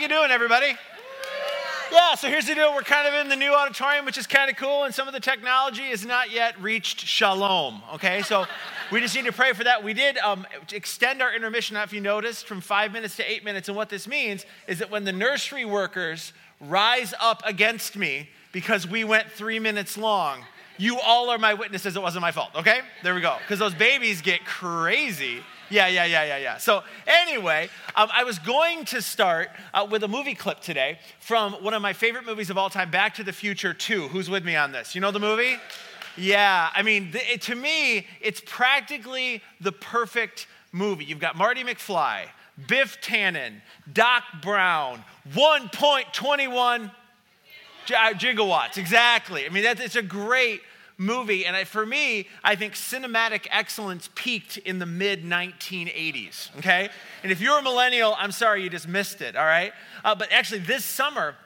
you doing, everybody? Yeah, so here's the deal. We're kind of in the new auditorium, which is kind of cool, and some of the technology has not yet reached shalom, okay? So we just need to pray for that. We did um, extend our intermission, if you noticed, from five minutes to eight minutes. And what this means is that when the nursery workers rise up against me because we went three minutes long, you all are my witnesses. It wasn't my fault, okay? There we go. Because those babies get crazy yeah, yeah, yeah, yeah, yeah. So, anyway, um, I was going to start uh, with a movie clip today from one of my favorite movies of all time, Back to the Future 2. Who's with me on this? You know the movie? Yeah, I mean, it, to me, it's practically the perfect movie. You've got Marty McFly, Biff Tannen, Doc Brown, 1.21 gigawatts, exactly. I mean, that, it's a great movie. And I, for me, I think cinematic excellence peaked in the mid 1980s, okay? And if you're a millennial, I'm sorry, you just missed it, all right? Uh, but actually, this summer,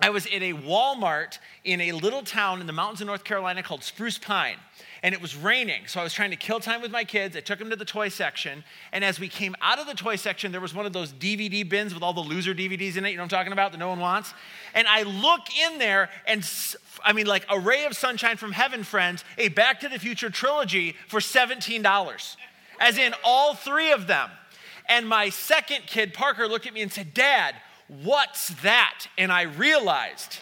I was in a Walmart in a little town in the mountains of North Carolina called Spruce Pine and it was raining. So I was trying to kill time with my kids. I took them to the toy section. And as we came out of the toy section, there was one of those DVD bins with all the loser DVDs in it, you know what I'm talking about, that no one wants. And I look in there, and I mean, like a ray of sunshine from heaven, friends, a Back to the Future trilogy for $17, as in all three of them. And my second kid, Parker, looked at me and said, Dad, what's that? And I realized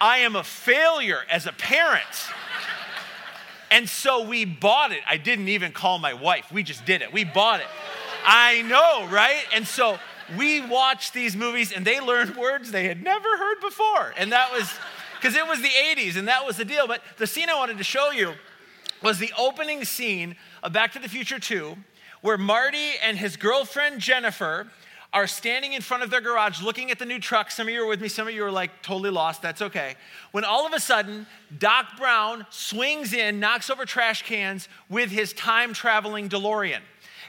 I am a failure as a parent. And so we bought it. I didn't even call my wife. We just did it. We bought it. I know, right? And so we watched these movies and they learned words they had never heard before. And that was because it was the 80s and that was the deal. But the scene I wanted to show you was the opening scene of Back to the Future 2, where Marty and his girlfriend Jennifer are standing in front of their garage looking at the new truck. Some of you are with me, some of you are like totally lost. That's okay. When all of a sudden, Doc Brown swings in, knocks over trash cans with his time traveling DeLorean.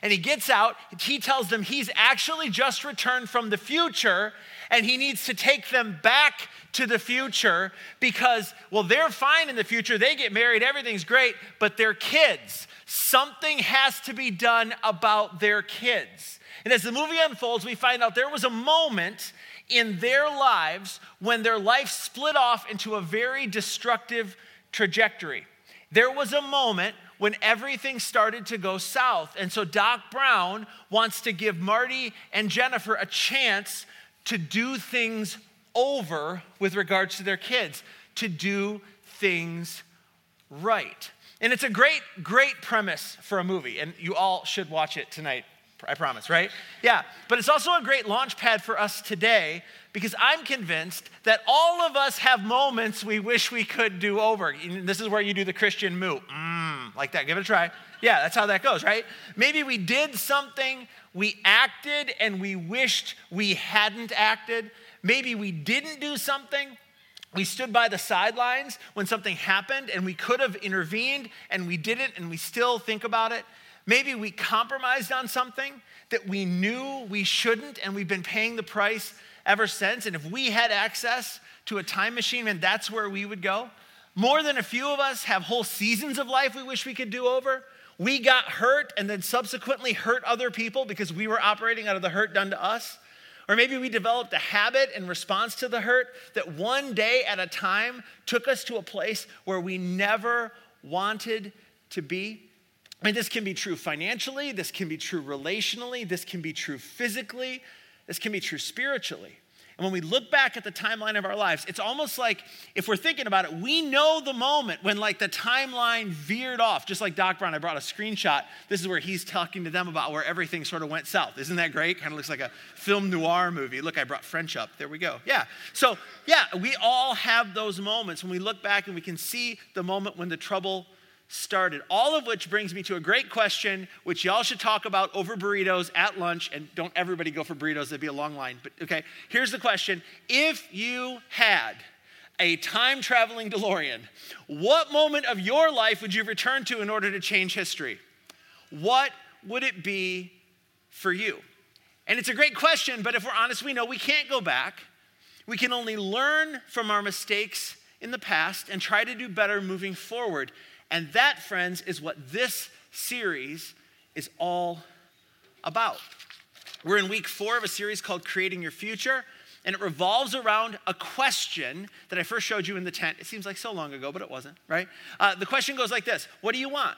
And he gets out, he tells them he's actually just returned from the future and he needs to take them back to the future because, well, they're fine in the future. They get married, everything's great, but their kids, something has to be done about their kids. And as the movie unfolds, we find out there was a moment in their lives when their life split off into a very destructive trajectory. There was a moment when everything started to go south. And so Doc Brown wants to give Marty and Jennifer a chance to do things over with regards to their kids, to do things right. And it's a great, great premise for a movie, and you all should watch it tonight. I promise, right? Yeah. But it's also a great launch pad for us today because I'm convinced that all of us have moments we wish we could do over. And this is where you do the Christian moo, mm, like that. Give it a try. Yeah, that's how that goes, right? Maybe we did something, we acted, and we wished we hadn't acted. Maybe we didn't do something, we stood by the sidelines when something happened and we could have intervened and we didn't and we still think about it. Maybe we compromised on something that we knew we shouldn't, and we've been paying the price ever since. And if we had access to a time machine, and that's where we would go. More than a few of us have whole seasons of life we wish we could do over. We got hurt and then subsequently hurt other people because we were operating out of the hurt done to us. Or maybe we developed a habit in response to the hurt that one day at a time took us to a place where we never wanted to be. And this can be true financially, this can be true relationally, this can be true physically, this can be true spiritually. And when we look back at the timeline of our lives, it's almost like if we're thinking about it, we know the moment when like the timeline veered off, just like Doc Brown. I brought a screenshot. This is where he's talking to them about where everything sort of went south. Isn't that great? Kind of looks like a film noir movie. Look, I brought French up. There we go. Yeah. So, yeah, we all have those moments when we look back and we can see the moment when the trouble started. All of which brings me to a great question, which y'all should talk about over burritos at lunch. And don't everybody go for burritos, there'd be a long line. But okay, here's the question If you had a time traveling DeLorean, what moment of your life would you return to in order to change history? What would it be for you? And it's a great question, but if we're honest, we know we can't go back. We can only learn from our mistakes in the past and try to do better moving forward. And that, friends, is what this series is all about. We're in week four of a series called Creating Your Future, and it revolves around a question that I first showed you in the tent. It seems like so long ago, but it wasn't, right? Uh, the question goes like this What do you want?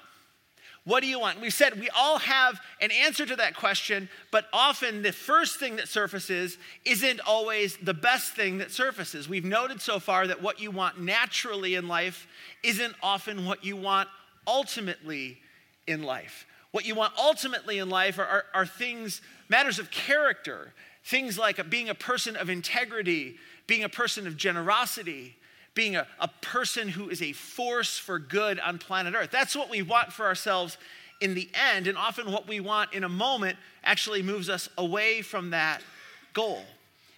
What do you want? We said we all have an answer to that question, but often the first thing that surfaces isn't always the best thing that surfaces. We've noted so far that what you want naturally in life isn't often what you want ultimately in life. What you want ultimately in life are, are, are things, matters of character, things like being a person of integrity, being a person of generosity, being a, a person who is a force for good on planet Earth. That's what we want for ourselves in the end. And often what we want in a moment actually moves us away from that goal.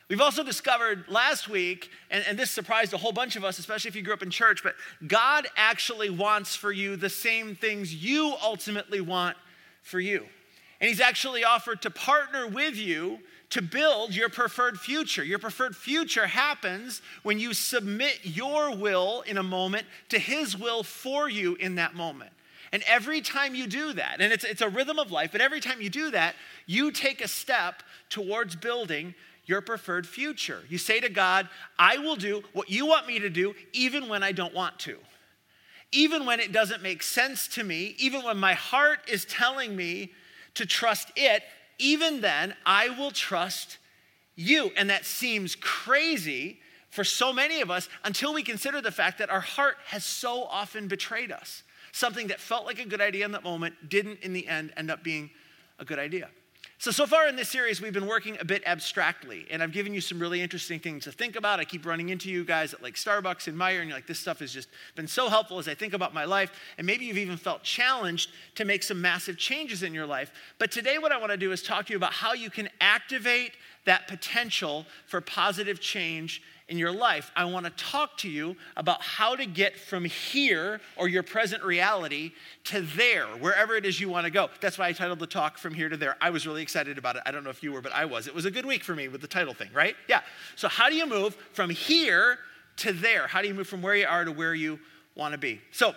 We've also discovered last week, and, and, this surprised a whole bunch of us, especially if you grew up in church, but God actually wants for you the same things you ultimately want for you. And He's actually offered to partner with you to build your preferred future. Your preferred future happens when you submit your will in a moment to His will for you in that moment. And every time you do that, and it's, it's a rhythm of life, but every time you do that, you take a step towards building your preferred future. You say to God, I will do what you want me to do, even when I don't want to. Even when it doesn't make sense to me, even when my heart is telling me to trust it, even then, I will trust you. And that seems crazy for so many of us until we consider the fact that our heart has so often betrayed us. Something that felt like a good idea in that moment didn't, in the end, end up being a good idea. So, so far in this series, we've been working a bit abstractly, and I've given you some really interesting things to think about. I keep running into you guys at like Starbucks and Meijer, and you're like, this stuff has just been so helpful as I think about my life. And maybe you've even felt challenged to make some massive changes in your life. But today, what I want to do is talk to you about how you can activate that potential for positive change in your life, I want to talk to you about how to get from here or your present reality to there, wherever it is you want to go. That's why I titled the talk From Here to There. I was really excited about it. I don't know if you were, but I was. It was a good week for me with the title thing, right? Yeah. So, how do you move from here to there? How do you move from where you are to where you want to be? So,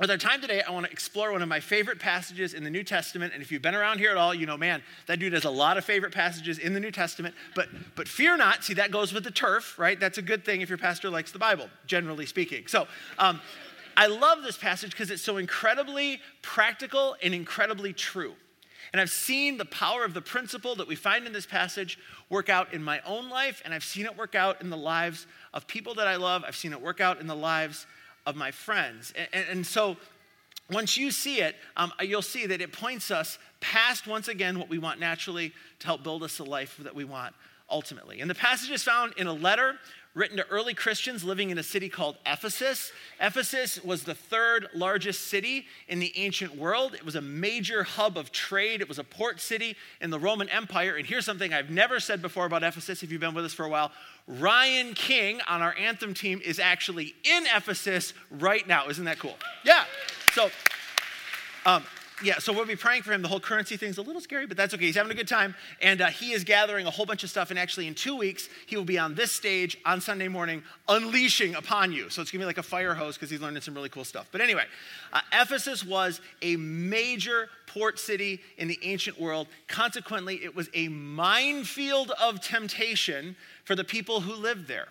with our time today, I want to explore one of my favorite passages in the New Testament. And if you've been around here at all, you know, man, that dude has a lot of favorite passages in the New Testament. But, but fear not. See, that goes with the turf, right? That's a good thing if your pastor likes the Bible, generally speaking. So um, I love this passage because it's so incredibly practical and incredibly true. And I've seen the power of the principle that we find in this passage work out in my own life, and I've seen it work out in the lives of people that I love. I've seen it work out in the lives of my friends. And, and, so once you see it, um, you'll see that it points us past, once again, what we want naturally to help build us the life that we want ultimately. And the passage is found in a letter written to early Christians living in a city called Ephesus. Ephesus was the third largest city in the ancient world. It was a major hub of trade, it was a port city in the Roman Empire. And here's something I've never said before about Ephesus if you've been with us for a while Ryan King on our anthem team is actually in Ephesus right now. Isn't that cool? Yeah. So, um, yeah, so we'll be praying for him. The whole currency thing's a little scary, but that's okay. He's having a good time. And uh, he is gathering a whole bunch of stuff. And actually, in two weeks, he will be on this stage on Sunday morning, unleashing upon you. So it's going to be like a fire hose because he's learning some really cool stuff. But anyway, uh, Ephesus was a major port city in the ancient world. Consequently, it was a minefield of temptation for the people who lived there.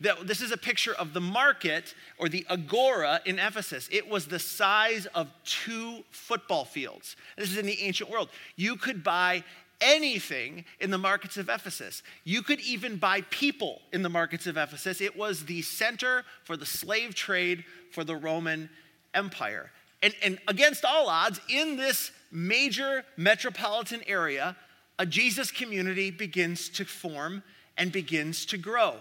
This is a picture of the market or the agora in Ephesus. It was the size of two football fields. This is in the ancient world. You could buy anything in the markets of Ephesus. You could even buy people in the markets of Ephesus. It was the center for the slave trade for the Roman Empire. And, and against all odds, in this major metropolitan area, a Jesus community begins to form and begins to grow.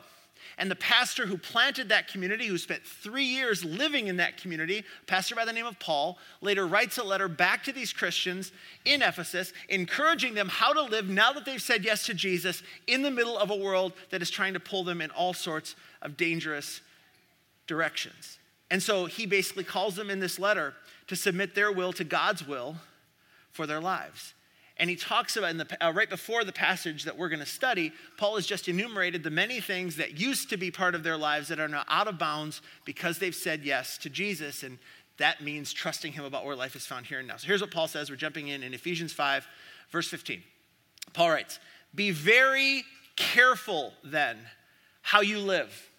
And the pastor who planted that community, who spent three years living in that community, pastor by the name of Paul, later writes a letter back to these Christians in Ephesus, encouraging them how to live now that they've said yes to Jesus in the middle of a world that is trying to pull them in all sorts of dangerous directions. And so he basically calls them in this letter to submit their will to God's will for their lives. And he talks about, in the, uh, right before the passage that we're going to study, Paul has just enumerated the many things that used to be part of their lives that are now out of bounds because they've said yes to Jesus. And that means trusting him about where life is found here and now. So here's what Paul says. We're jumping in in Ephesians 5, verse 15. Paul writes, Be very careful then how you live.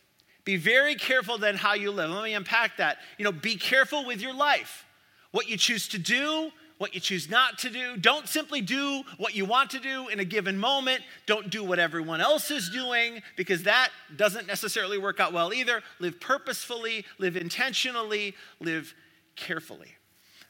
Be very careful then how you live. Let me unpack that. You know, be careful with your life. What you choose to do, what you choose not to do. Don't simply do what you want to do in a given moment. Don't do what everyone else is doing because that doesn't necessarily work out well either. Live purposefully, live intentionally, live carefully.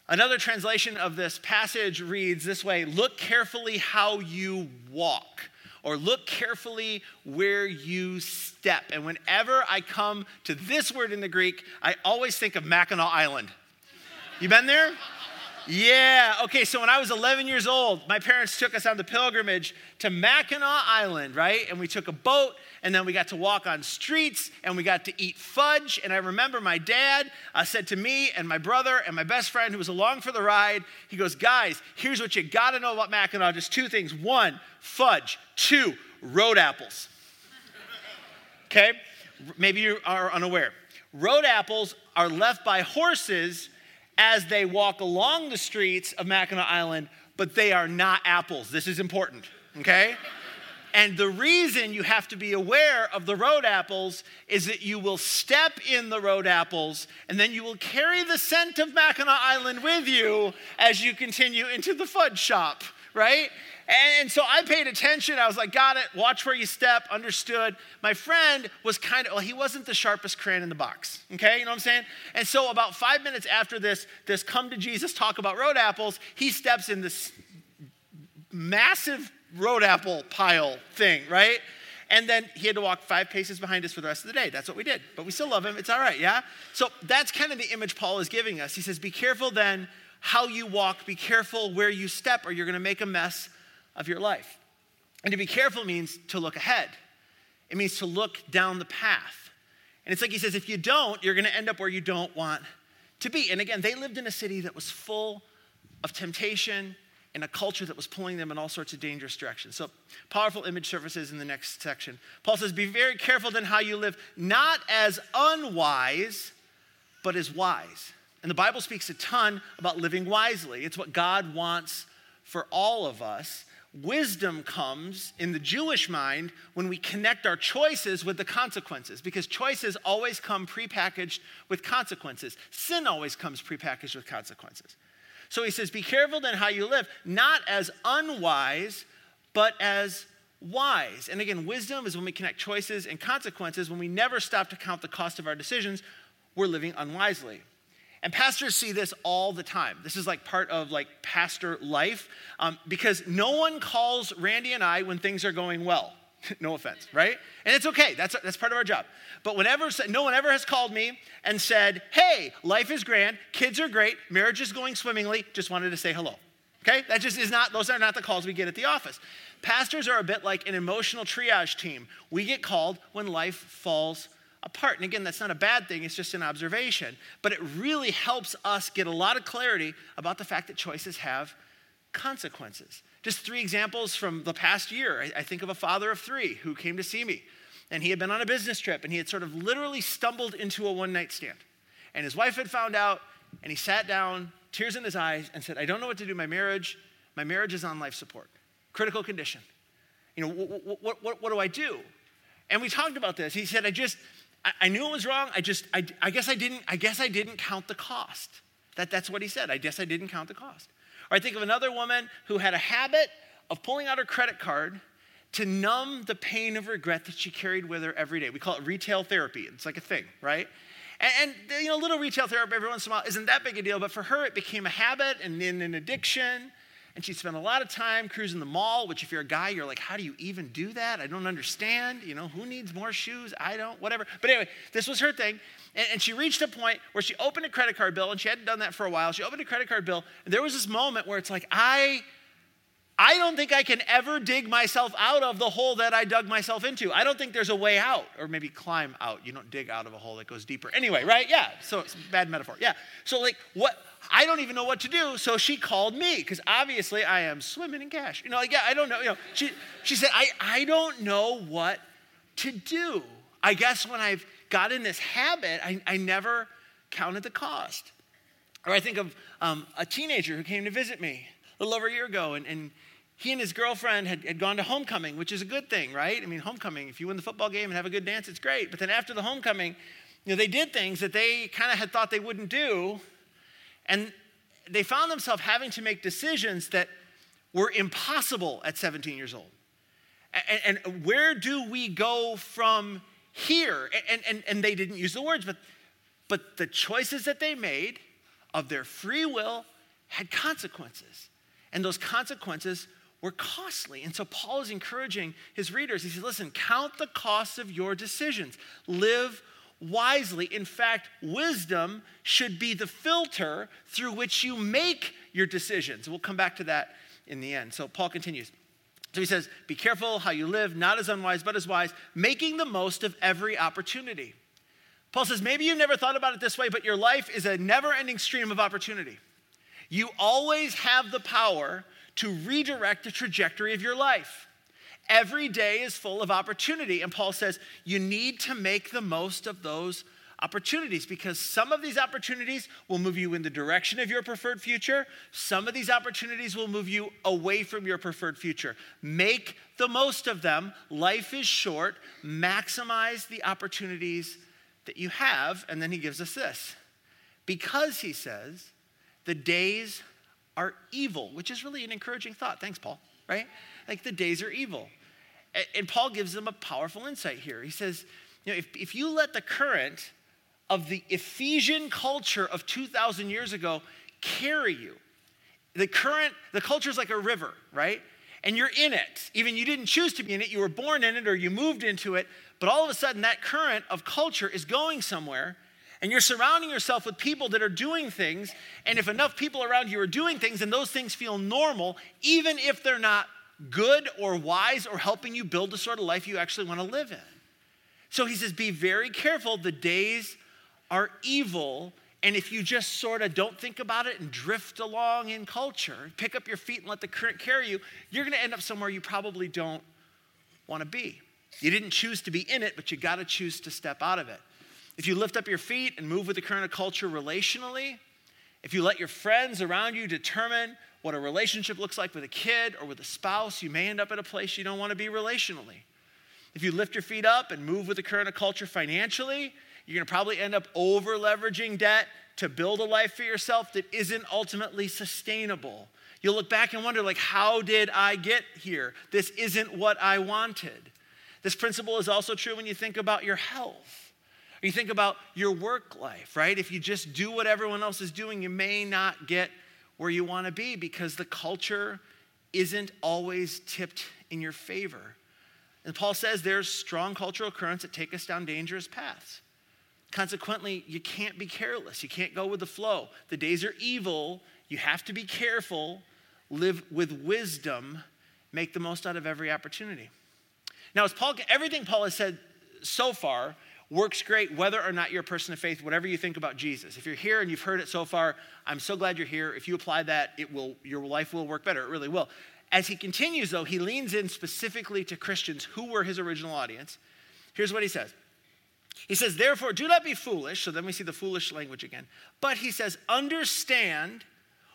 Another translation of this passage reads this way Look carefully how you walk, or look carefully where you step. And whenever I come to this word in the Greek, I always think of Mackinac Island. You been there? Yeah, okay, so when I was 11 years old, my parents took us on the pilgrimage to Mackinac Island, right? And we took a boat, and then we got to walk on streets, and we got to eat fudge. And I remember my dad uh, said to me and my brother and my best friend who was along for the ride, he goes, Guys, here's what you gotta know about Mackinac just two things. One, fudge. Two, road apples. Okay? Maybe you are unaware. Road apples are left by horses as they walk along the streets of Mackinac Island, but they are not apples. This is important, okay? And the reason you have to be aware of the road apples is that you will step in the road apples and then you will carry the scent of Mackinac Island with you as you continue into the fudge shop, right? And, and, so I paid attention. I was like, got it, watch where you step, understood. My friend was kind of, well, he wasn't the sharpest crayon in the box, okay? You know what I'm saying? And so about five minutes after this, this come to Jesus talk about road apples, he steps in this massive road apple pile thing, right? And then he had to walk five paces behind us for the rest of the day. That's what we did. But we still love him. It's all right, yeah? So that's kind of the image Paul is giving us. He says, Be careful then how you walk, be careful where you step, or you're going to make a mess of your life. And to be careful means to look ahead, it means to look down the path. And it's like he says, if you don't, you're going to end up where you don't want to be. And again, they lived in a city that was full of temptation and a culture that was pulling them in all sorts of dangerous directions. So, powerful image surfaces in the next section. Paul says, Be very careful then how you live, not as unwise, but as wise. And the Bible speaks a ton about living wisely. It's what God wants for all of us. Wisdom comes in the Jewish mind when we connect our choices with the consequences, because choices always come prepackaged with consequences. Sin always comes prepackaged with consequences. So he says, Be careful then how you live, not as unwise, but as wise. And again, wisdom is when we connect choices and consequences, when we never stop to count the cost of our decisions, we're living unwisely. And pastors see this all the time. This is like part of like pastor life um, because no one calls Randy and I when things are going well. no offense, right? And it's okay. That's, that's part of our job. But whenever, no one ever has called me and said, hey, life is grand, kids are great, marriage is going swimmingly, just wanted to say hello. Okay? That just is not, those are not the calls we get at the office. Pastors are a bit like an emotional triage team. We get called when life falls apart. And again, that's not a bad thing, it's just an observation. But it really helps us get a lot of clarity about the fact that choices have consequences. Just three examples from the past year. I, think of a father of three who came to see me, and he had been on a business trip, and he had sort of literally stumbled into a one night stand. And his wife had found out, and he sat down, tears in his eyes, and said, I don't know what to do. My marriage, my marriage is on life support, critical condition. You know, what, what, what, what do I do? And we talked about this. He said, I just, I, I knew it was wrong. I just, I, I guess I didn't, I guess I didn't count the cost. That, that's what he said. I guess I didn't count the cost. Or I think of another woman who had a habit of pulling out her credit card to numb the pain of regret that she carried with her every day. We call it retail therapy. It's like a thing, right? And, and you know, a little retail therapy every once in a while isn't that big a deal, but for her, it became a habit and then an addiction. And she spent a lot of time cruising the mall, which, if you're a guy, you're like, how do you even do that? I don't understand. You know, who needs more shoes? I don't, whatever. But anyway, this was her thing. And, and she reached a point where she opened a credit card bill, and she hadn't done that for a while. She opened a credit card bill, and there was this moment where it's like, I. I don't think I can ever dig myself out of the hole that I dug myself into. I don't think there's a way out, or maybe climb out. You don't dig out of a hole that goes deeper. Anyway, right? Yeah. So it's a bad metaphor. Yeah. So, like, what? I don't even know what to do. So she called me because obviously I am swimming in cash. You know, like, yeah, I don't know. You know, she, she said, I, I don't know what to do. I guess when I've got in this habit, I, I never counted the cost. Or I think of um, a teenager who came to visit me a little over a year ago, and, and he and his girlfriend had, had gone to homecoming, which is a good thing, right? I mean, homecoming, if you win the football game and have a good dance, it's great. But then after the homecoming, you know, they did things that they kind of had thought they wouldn't do. And they found themselves having to make decisions that were impossible at 17 years old. And, and where do we go from here? And, and, and they didn't use the words, but, but the choices that they made of their free will had consequences. And those consequences were costly. And so Paul is encouraging his readers. He says, listen, count the costs of your decisions. Live wisely. In fact, wisdom should be the filter through which you make your decisions. We'll come back to that in the end. So Paul continues. So he says, Be careful how you live, not as unwise, but as wise, making the most of every opportunity. Paul says, Maybe you've never thought about it this way, but your life is a never ending stream of opportunity. You always have the power to redirect the trajectory of your life. Every day is full of opportunity. And Paul says you need to make the most of those opportunities because some of these opportunities will move you in the direction of your preferred future. Some of these opportunities will move you away from your preferred future. Make the most of them. Life is short. Maximize the opportunities that you have. And then he gives us this because he says the days are evil, which is really an encouraging thought. Thanks, Paul, right? Like the days are evil. And Paul gives them a powerful insight here. He says, you know, if, if you let the current of the Ephesian culture of 2,000 years ago carry you, the current, the culture is like a river, right? And you're in it. Even you didn't choose to be in it, you were born in it or you moved into it, but all of a sudden that current of culture is going somewhere and you're surrounding yourself with people that are doing things. And if enough people around you are doing things and those things feel normal, even if they're not good or wise or helping you build the sort of life you actually want to live in. So he says, be very careful. The days are evil. And if you just sort of don't think about it and drift along in culture, pick up your feet and let the current carry you, you're going to end up somewhere you probably don't want to be. You didn't choose to be in it, but you got to choose to step out of it. If you lift up your feet and move with the current of culture relationally, if you let your friends around you determine what a relationship looks like with a kid or with a spouse, you may end up at a place you don't want to be relationally. If you lift your feet up and move with the current of culture financially, you're going to probably end up over leveraging debt to build a life for yourself that isn't ultimately sustainable. You'll look back and wonder like how did I get here? This isn't what I wanted. This principle is also true when you think about your health. Or you think about your work life, right? If you just do what everyone else is doing, you may not get where you want to be because the culture isn't always tipped in your favor. And Paul says there's strong cultural currents that take us down dangerous paths. Consequently, you can't be careless. You can't go with the flow. The days are evil. You have to be careful, live with wisdom, make the most out of every opportunity. Now, as Paul, everything Paul has said so far works great whether or not you're a person of faith, whatever you think about Jesus. If you're here and you've heard it so far, I'm so glad you're here. If you apply that, it will, your life will work better. It really will. As he continues, though, he leans in specifically to Christians who were his original audience. Here's what he says. He says, Therefore, do not be foolish. So then we see the foolish language again. But he says, Understand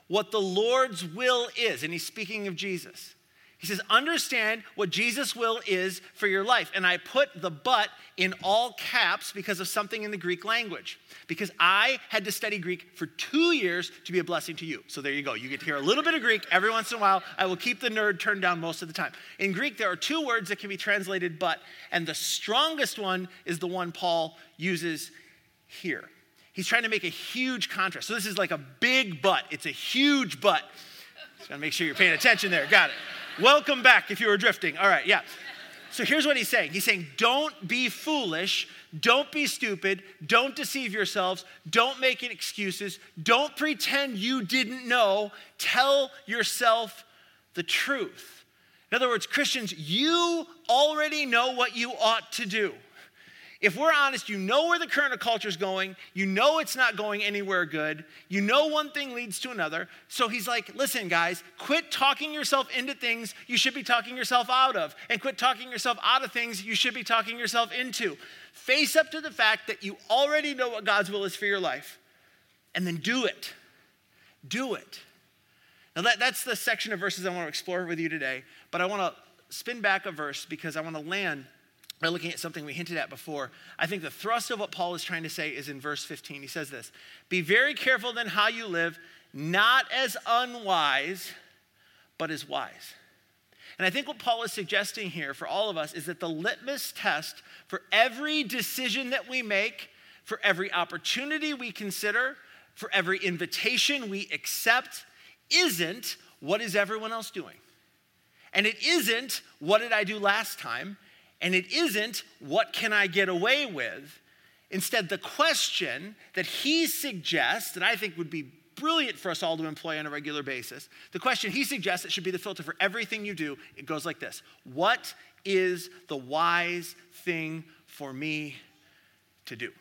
what the Lord's will is. And he's speaking of Jesus. He says, understand what Jesus' will is for your life. And I put the but in all caps because of something in the Greek language. Because I had to study Greek for two years to be a blessing to you. So there you go. You get to hear a little bit of Greek every once in a while. I will keep the nerd turned down most of the time. In Greek, there are two words that can be translated but, and the strongest one is the one Paul uses here. He's trying to make a huge contrast. So this is like a big but. It's a huge but. Just gotta make sure you're paying attention there. Got it. Welcome back if you were drifting. All right, yeah. So here's what he's saying. He's saying, don't be foolish, don't be stupid, don't deceive yourselves, don't make excuses, don't pretend you didn't know, tell yourself the truth. In other words, Christians, you already know what you ought to do if we're honest, you know where the current of culture is going. You know it's not going anywhere good. You know one thing leads to another. So he's like, listen, guys, quit talking yourself into things you should be talking yourself out of, and quit talking yourself out of things you should be talking yourself into. Face up to the fact that you already know what God's will is for your life, and then do it. Do it. Now, that, that's the section of verses I want to explore with you today, but I want to spin back a verse because I want to land by looking at something we hinted at before. I think the thrust of what Paul is trying to say is in verse 15. He says this Be very careful then how you live, not as unwise, but as wise. And I think what Paul is suggesting here for all of us is that the litmus test for every decision that we make, for every opportunity we consider, for every invitation we accept, isn't what is everyone else doing? And it isn't what did I do last time? And it isn't what can I get away with? Instead, the question that he suggests, that I think would be brilliant for us all to employ on a regular basis, the question he suggests that should be the filter for everything you do, it goes like this What is the wise thing for me to do?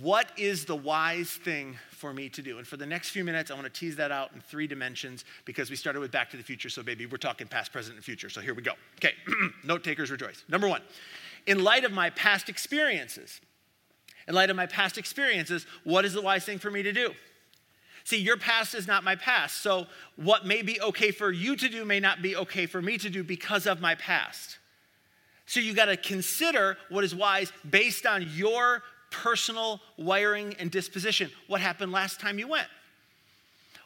What is the wise thing for me to do? And for the next few minutes, I want to tease that out in three dimensions because we started with Back to the Future. So, baby, we're talking past, present, and future. So, here we go. Okay, note takers rejoice. Number one, in light of my past experiences, in light of my past experiences, what is the wise thing for me to do? See, your past is not my past. So, what may be okay for you to do may not be okay for me to do because of my past. So, you got to consider what is wise based on your personal wiring and disposition. What happened last time you went?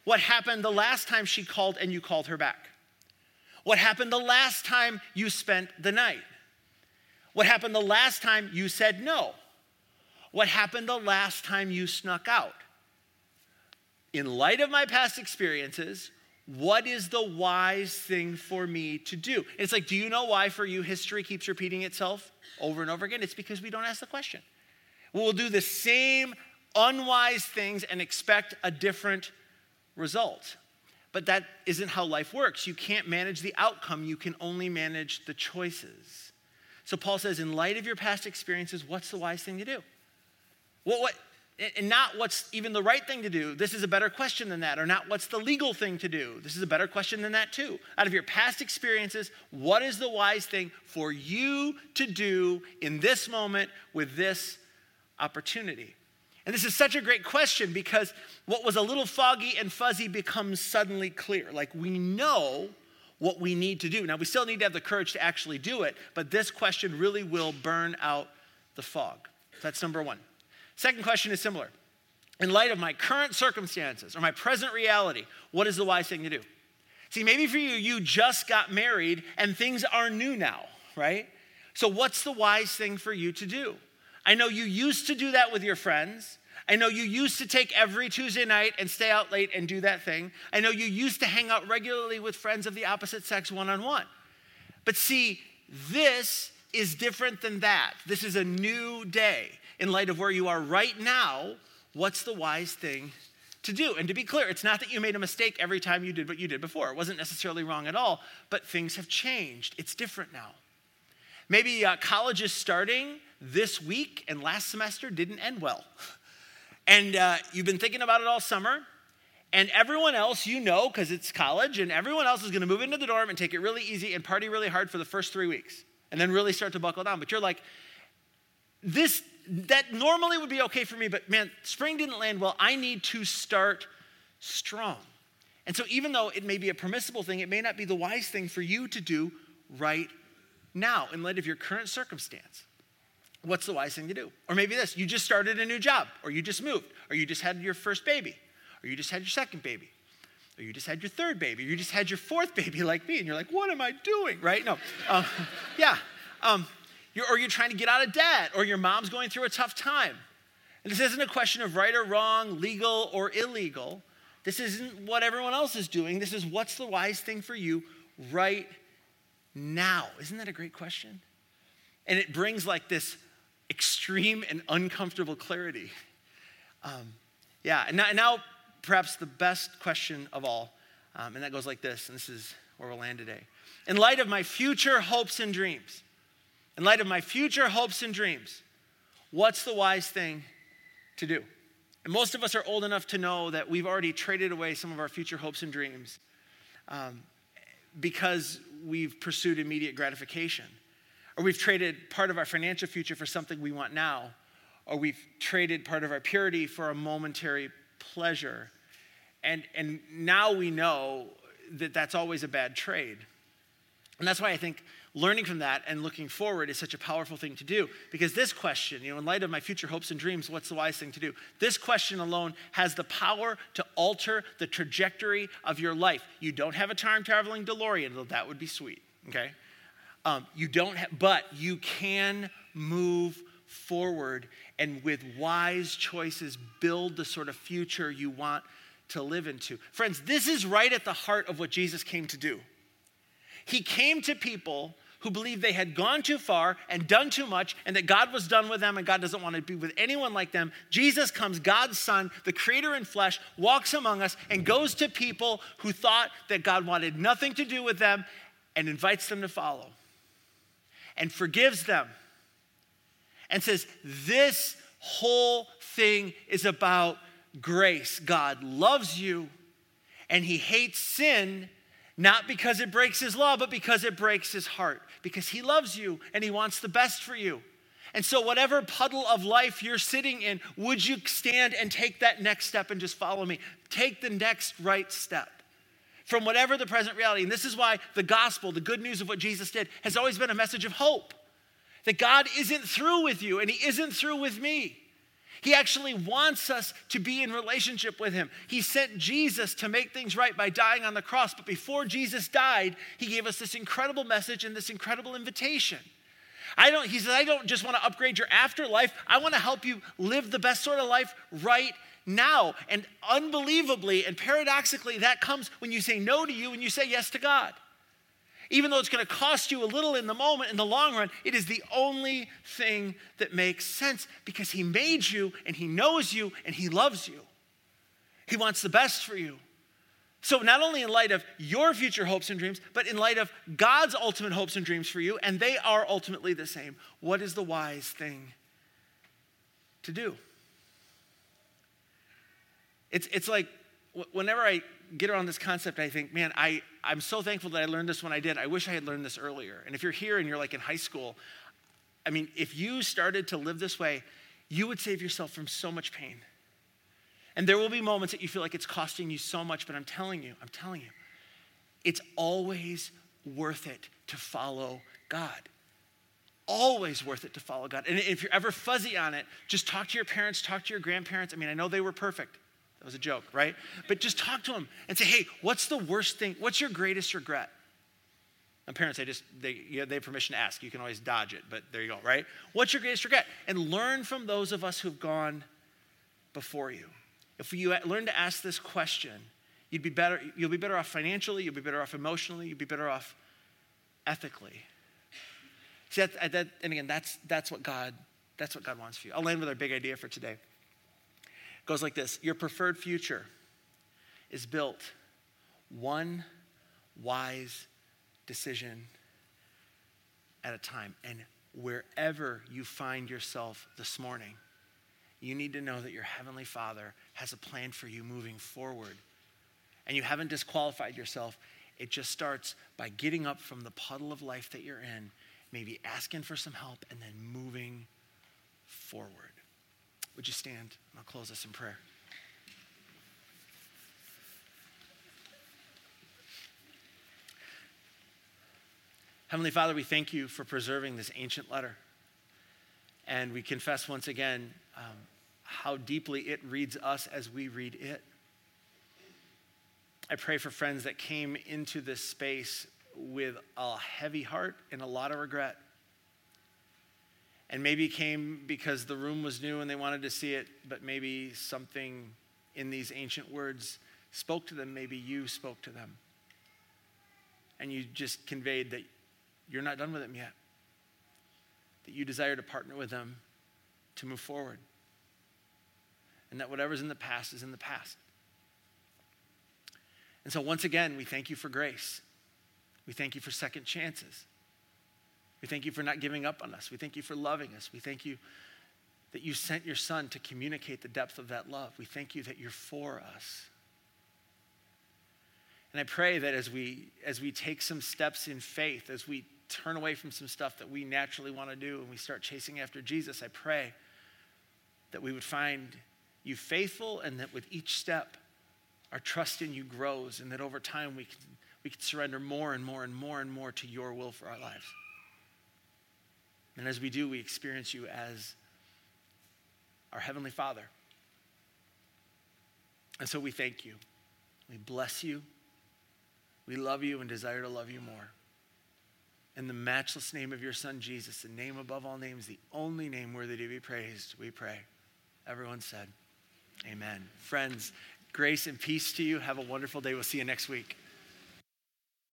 What happened the last time she called and you called her back? What happened the last time you spent the night? What happened the last time you said no? What happened the last time you snuck out? In light of my past experiences, what is the wise thing for me to do? It's like, do you know why for you history keeps repeating itself over and over again? It's because we don't ask the question. We'll do the same unwise things and expect a different result. But that isn't how life works. You can't manage the outcome, you can only manage the choices. So Paul says, in light of your past experiences, what's the wise thing to do? What, what, and not what's even the right thing to do. This is a better question than that. Or not what's the legal thing to do. This is a better question than that, too. Out of your past experiences, what is the wise thing for you to do in this moment with this opportunity? And this is such a great question because what was a little foggy and fuzzy becomes suddenly clear. Like we know what we need to do. Now, we still need to have the courage to actually do it, but this question really will burn out the fog. That's number one. Second question is similar. In light of my current circumstances or my present reality, what is the wise thing to do? See, maybe for you, you just got married and things are new now, right? So, what's the wise thing for you to do? I know you used to do that with your friends. I know you used to take every Tuesday night and stay out late and do that thing. I know you used to hang out regularly with friends of the opposite sex one on one. But see, this is different than that. This is a new day. In light of where you are right now, what's the wise thing to do? And to be clear, it's not that you made a mistake every time you did what you did before. It wasn't necessarily wrong at all, but things have changed. It's different now. Maybe uh, college is starting this week and last semester didn't end well. And uh, you've been thinking about it all summer, and everyone else you know, because it's college, and everyone else is going to move into the dorm and take it really easy and party really hard for the first three weeks, and then really start to buckle down. But you're like, this, that normally would be okay for me, but man, spring didn't land well. I need to start strong. And so, even though it may be a permissible thing, it may not be the wise thing for you to do right now in light of your current circumstance. What's the wise thing to do? Or maybe this you just started a new job, or you just moved, or you just had your first baby, or you just had your second baby, or you just had your third baby, or you just had your fourth baby like me, and you're like, what am I doing? Right? No. Um, yeah. Um, you're, or you're trying to get out of debt, or your mom's going through a tough time. And this isn't a question of right or wrong, legal or illegal. This isn't what everyone else is doing. This is what's the wise thing for you right now. Isn't that a great question? And it brings like this extreme and uncomfortable clarity. Um, yeah, and now, now, perhaps the best question of all, um, and that goes like this, and this is where we'll land today. In light of my future hopes and dreams, in light of my future hopes and dreams, what's the wise thing to do? And most of us are old enough to know that we've already traded away some of our future hopes and dreams um, because we've pursued immediate gratification or we've traded part of our financial future for something we want now, or we've traded part of our purity for a momentary pleasure. And, and now we know that that's always a bad trade. And that's why I think learning from that and looking forward is such a powerful thing to do. Because this question, you know, in light of my future hopes and dreams, what's the wise thing to do? This question alone has the power to alter the trajectory of your life. You don't have a time traveling DeLorean, though that would be sweet, okay? Um, you don't have, but you can move forward and with wise choices build the sort of future you want to live into. Friends, this is right at the heart of what Jesus came to do. He came to people who believed they had gone too far and done too much and that God was done with them and God doesn't want to be with anyone like them. Jesus comes, God's Son, the Creator in flesh, walks among us and goes to people who thought that God wanted nothing to do with them and invites them to follow and forgives them and says, This whole thing is about grace. God loves you and He hates sin not because it breaks his law, but because it breaks his heart. Because he loves you and he wants the best for you. And so, whatever puddle of life you're sitting in, would you stand and take that next step and just follow me? Take the next right step from whatever the present reality. And this is why the gospel, the good news of what Jesus did, has always been a message of hope. That God isn't through with you and he isn't through with me. He actually wants us to be in relationship with him. He sent Jesus to make things right by dying on the cross. But before Jesus died, he gave us this incredible message and this incredible invitation. I don't, he says, I don't just want to upgrade your afterlife. I want to help you live the best sort of life right now. And unbelievably and paradoxically, that comes when you say no to you and you say yes to God. Even though it's going to cost you a little in the moment, in the long run, it is the only thing that makes sense because He made you and He knows you and He loves you. He wants the best for you. So, not only in light of your future hopes and dreams, but in light of God's ultimate hopes and dreams for you, and they are ultimately the same, what is the wise thing to do? It's, it's like whenever I get around this concept, I think, man, I, I'm so thankful that I learned this when I did. I wish I had learned this earlier. And if you're here and you're like in high school, I mean, if you started to live this way, you would save yourself from so much pain. And there will be moments that you feel like it's costing you so much, but I'm telling you, I'm telling you, it's always worth it to follow God. Always worth it to follow God. And if you're ever fuzzy on it, just talk to your parents, talk to your grandparents. I mean, I know they were perfect. That was a joke, right? But just talk to them and say, hey, what's the worst thing? What's your greatest regret? And parents, they just, they, you they have permission to ask. You can always dodge it, but there you go, right? What's your greatest regret? And learn from those of us who've gone before you. If you learn to ask this question, you'd be better, you'll be better off financially, you'll be better off emotionally, you'll be better off ethically. See, that, that, and again, that's, that's what God, that's what God wants for you. I'll land with our big idea for today goes like this Your preferred future is built one wise decision at a time. And wherever you find yourself this morning, you need to know that your Heavenly Father has a plan for you moving forward. And you haven't disqualified yourself. It just starts by getting up from the puddle of life that you're in, maybe asking for some help, and then moving. Would you stand? I'll close us in prayer. Heavenly Father, we thank you for preserving this ancient letter. And we confess once again um, how deeply it reads us as we read it. I pray for friends that came into this space with a heavy heart and a lot of regret and maybe came because the room was new and they wanted to see it, but maybe something in these ancient words spoke to them. Maybe you spoke to them. And you just conveyed that you're not done with them yet, that you desire to partner with them to move forward, and that whatever's in the past is in the past. And so, once again, we thank you for grace. We thank you for second chances. We thank you for not giving up on us. We thank you for loving us. We thank you that you sent your son to communicate the depth of that love. We thank you that you're for us. And I pray that as we as we take some steps in faith, as we turn away from some stuff that we naturally want to do and we start chasing after Jesus, I pray that we would find you faithful and that with each step our trust in you grows, and that over time we can, we can surrender more and more and more and more to your will for our lives. And as we do, we experience you as our Heavenly Father. And so we thank you. We bless you. We love you and desire to love you more. In the matchless name of your Son, Jesus, the name above all names, the only name worthy to be praised, we pray. Everyone said, Amen. Friends, grace and peace to you. Have a wonderful day. We'll see you next week.